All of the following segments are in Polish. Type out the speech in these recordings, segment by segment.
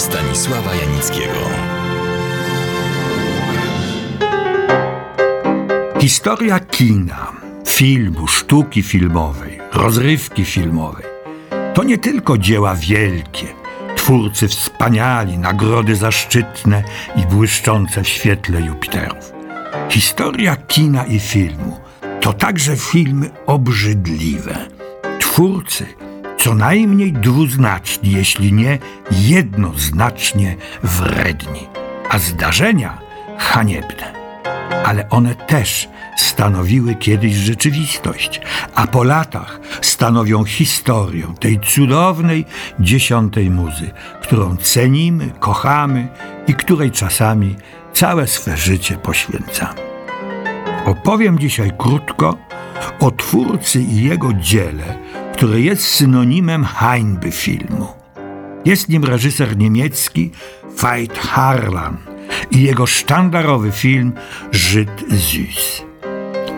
Stanisława Janickiego. Historia kina, filmu, sztuki filmowej, rozrywki filmowej to nie tylko dzieła wielkie, twórcy wspaniali, nagrody zaszczytne i błyszczące w świetle Jupiterów. Historia kina i filmu to także filmy obrzydliwe. Twórcy co najmniej dwuznaczni, jeśli nie jednoznacznie wredni, a zdarzenia haniebne. Ale one też stanowiły kiedyś rzeczywistość, a po latach stanowią historię tej cudownej dziesiątej muzy, którą cenimy, kochamy i której czasami całe swe życie poświęcamy. Opowiem dzisiaj krótko o twórcy i jego dziele, które jest synonimem hańby filmu. Jest nim reżyser niemiecki Veit Harlan i jego sztandarowy film Żyd Süß.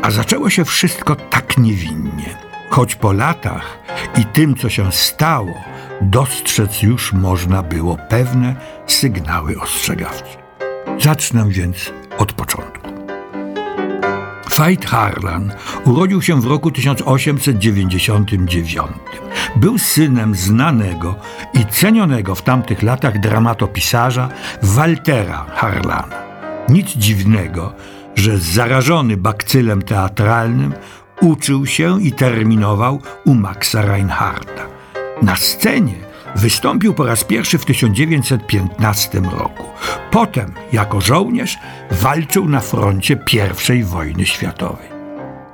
A zaczęło się wszystko tak niewinnie, choć po latach i tym, co się stało, dostrzec już można było pewne sygnały ostrzegawcze. Zacznę więc od początku. Veit Harlan urodził się w roku 1899. Był synem znanego i cenionego w tamtych latach dramatopisarza Waltera Harlana. Nic dziwnego, że zarażony bakcylem teatralnym uczył się i terminował u Maxa Reinhardta. Na scenie wystąpił po raz pierwszy w 1915 roku. Potem, jako żołnierz, walczył na froncie I wojny światowej.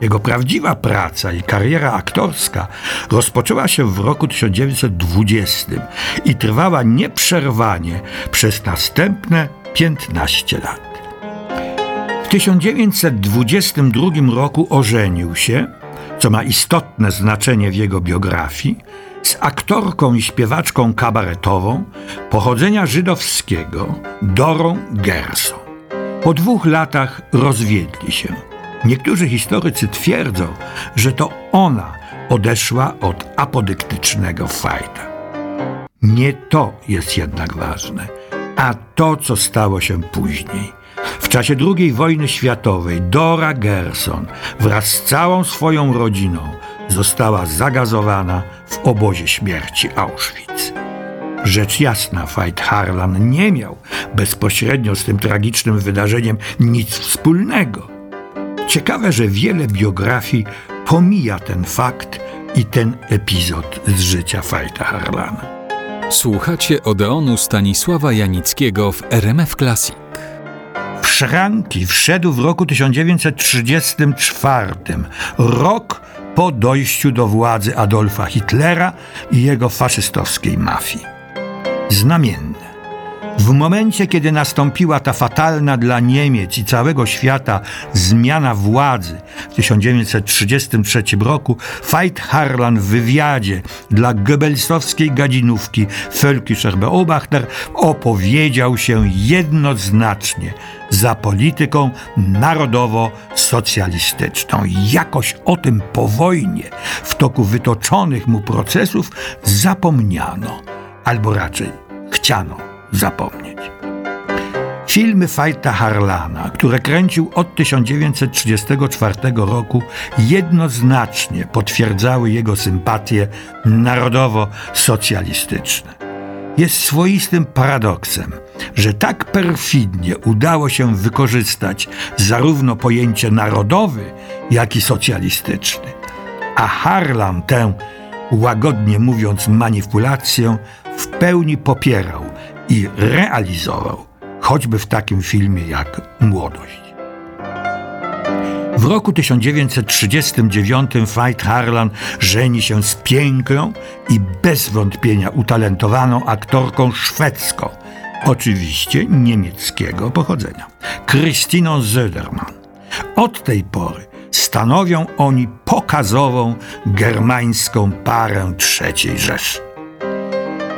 Jego prawdziwa praca i kariera aktorska rozpoczęła się w roku 1920 i trwała nieprzerwanie przez następne 15 lat. W 1922 roku ożenił się, co ma istotne znaczenie w jego biografii, z aktorką i śpiewaczką kabaretową pochodzenia żydowskiego Dorą Gerson. Po dwóch latach rozwiedli się. Niektórzy historycy twierdzą, że to ona odeszła od apodyktycznego fajta. Nie to jest jednak ważne, a to, co stało się później. W czasie II wojny światowej Dora Gerson wraz z całą swoją rodziną została zagazowana w obozie śmierci Auschwitz. Rzecz jasna, Veit Harlan nie miał bezpośrednio z tym tragicznym wydarzeniem nic wspólnego. Ciekawe, że wiele biografii pomija ten fakt i ten epizod z życia Feita Harlana. Słuchacie Odeonu Stanisława Janickiego w RMF Classic. W szranki wszedł w roku 1934, rok po dojściu do władzy Adolfa Hitlera i jego faszystowskiej mafii. Znamienne. W momencie, kiedy nastąpiła ta fatalna dla Niemiec i całego świata zmiana władzy w 1933 roku, Veit Harlan w wywiadzie dla Goebbelsowskiej gadzinówki Völkischer Beobachter opowiedział się jednoznacznie za polityką narodowo-socjalistyczną. Jakoś o tym po wojnie, w toku wytoczonych mu procesów, zapomniano, albo raczej chciano zapomnieć. Filmy Fajta Harlana, które kręcił od 1934 roku, jednoznacznie potwierdzały jego sympatie narodowo-socjalistyczne. Jest swoistym paradoksem, że tak perfidnie udało się wykorzystać zarówno pojęcie narodowy, jak i socjalistyczny. A Harlan tę, łagodnie mówiąc, manipulację w pełni popierał i realizował, choćby w takim filmie jak Młodość. W roku 1939 Veit Harlan żeni się z piękną i bez wątpienia utalentowaną aktorką szwedzką, oczywiście niemieckiego pochodzenia, Christiną Söderman. Od tej pory stanowią oni pokazową germańską parę III Rzeszy.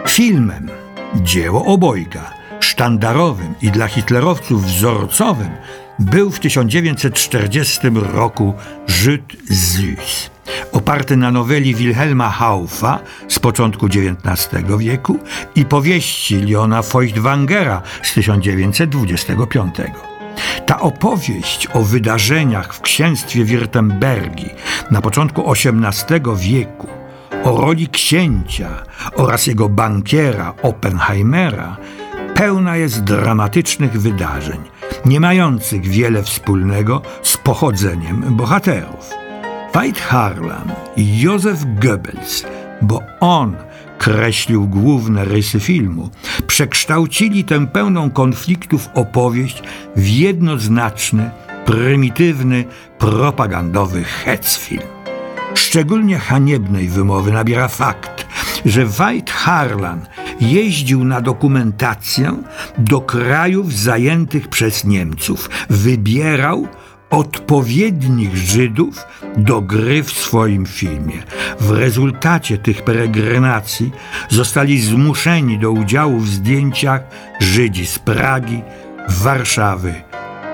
Filmem Dzieło obojga, sztandarowym i dla hitlerowców wzorcowym był w 1940 roku Żyd Süß. oparty na noweli Wilhelma Haufa z początku XIX wieku i powieści Leona Feuchtwangera z 1925. Ta opowieść o wydarzeniach w księstwie Wirtembergi na początku XVIII wieku, o roli księcia oraz jego bankiera Oppenheimera, pełna jest dramatycznych wydarzeń, nie mających wiele wspólnego z pochodzeniem bohaterów. Veit Harlan i Józef Goebbels, bo on kreślił główne rysy filmu, przekształcili tę pełną konfliktów opowieść w jednoznaczny, prymitywny, propagandowy hecfilm. Szczególnie haniebnej wymowy nabiera fakt, że Veit Harlan jeździł na dokumentację do krajów zajętych przez Niemców, wybierał odpowiednich Żydów do gry w swoim filmie. W rezultacie tych peregrinacji zostali zmuszeni do udziału w zdjęciach Żydzi z Pragi, Warszawy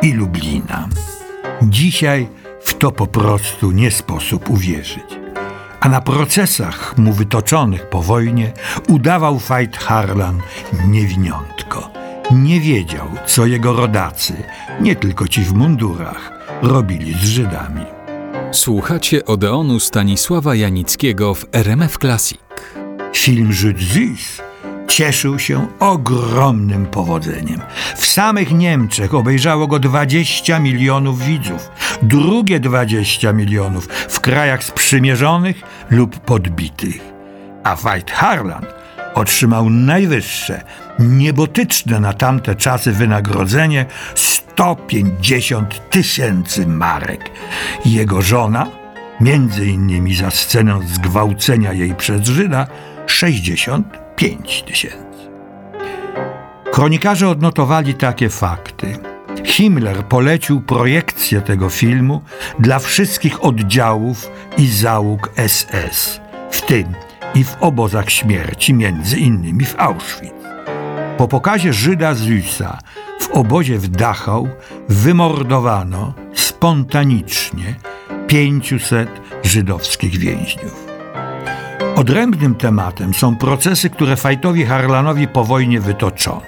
i Lublina. Dzisiaj w to po prostu nie sposób uwierzyć. A na procesach mu wytoczonych po wojnie udawał Fight Harlan niewiniątko. Nie wiedział, co jego rodacy, nie tylko ci w mundurach, robili z Żydami. Słuchacie Odeonu Stanisława Janickiego w RMF Classic. Film Żyd Zis cieszył się ogromnym powodzeniem. W samych Niemczech obejrzało go 20 milionów widzów, drugie 20 milionów w krajach sprzymierzonych lub podbitych. A Veit Harlan otrzymał najwyższe, niebotyczne na tamte czasy wynagrodzenie 150 tysięcy marek. Jego żona, między innymi za scenę zgwałcenia jej przez Żyda, 65 tysięcy. Kronikarze odnotowali takie fakty. Himmler polecił projekcję tego filmu dla wszystkich oddziałów i załóg SS, w tym i w obozach śmierci, między innymi w Auschwitz. Po pokazie Żyda Zusa w obozie w Dachau wymordowano spontanicznie 500 żydowskich więźniów. Odrębnym tematem są procesy, które Fajtowi Harlanowi po wojnie wytoczono.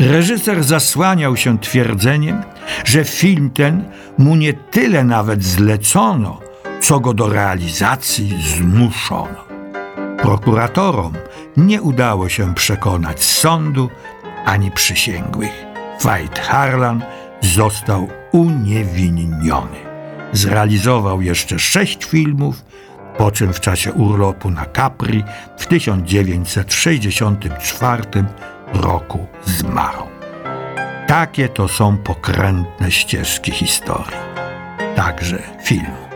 Reżyser zasłaniał się twierdzeniem, że film ten mu nie tyle nawet zlecono, co go do realizacji zmuszono. Prokuratorom nie udało się przekonać sądu ani przysięgłych. Veit Harlan został uniewinniony. Zrealizował jeszcze sześć filmów, po czym w czasie urlopu na Capri w 1964 roku zmarł. Takie to są pokrętne ścieżki historii, także filmu.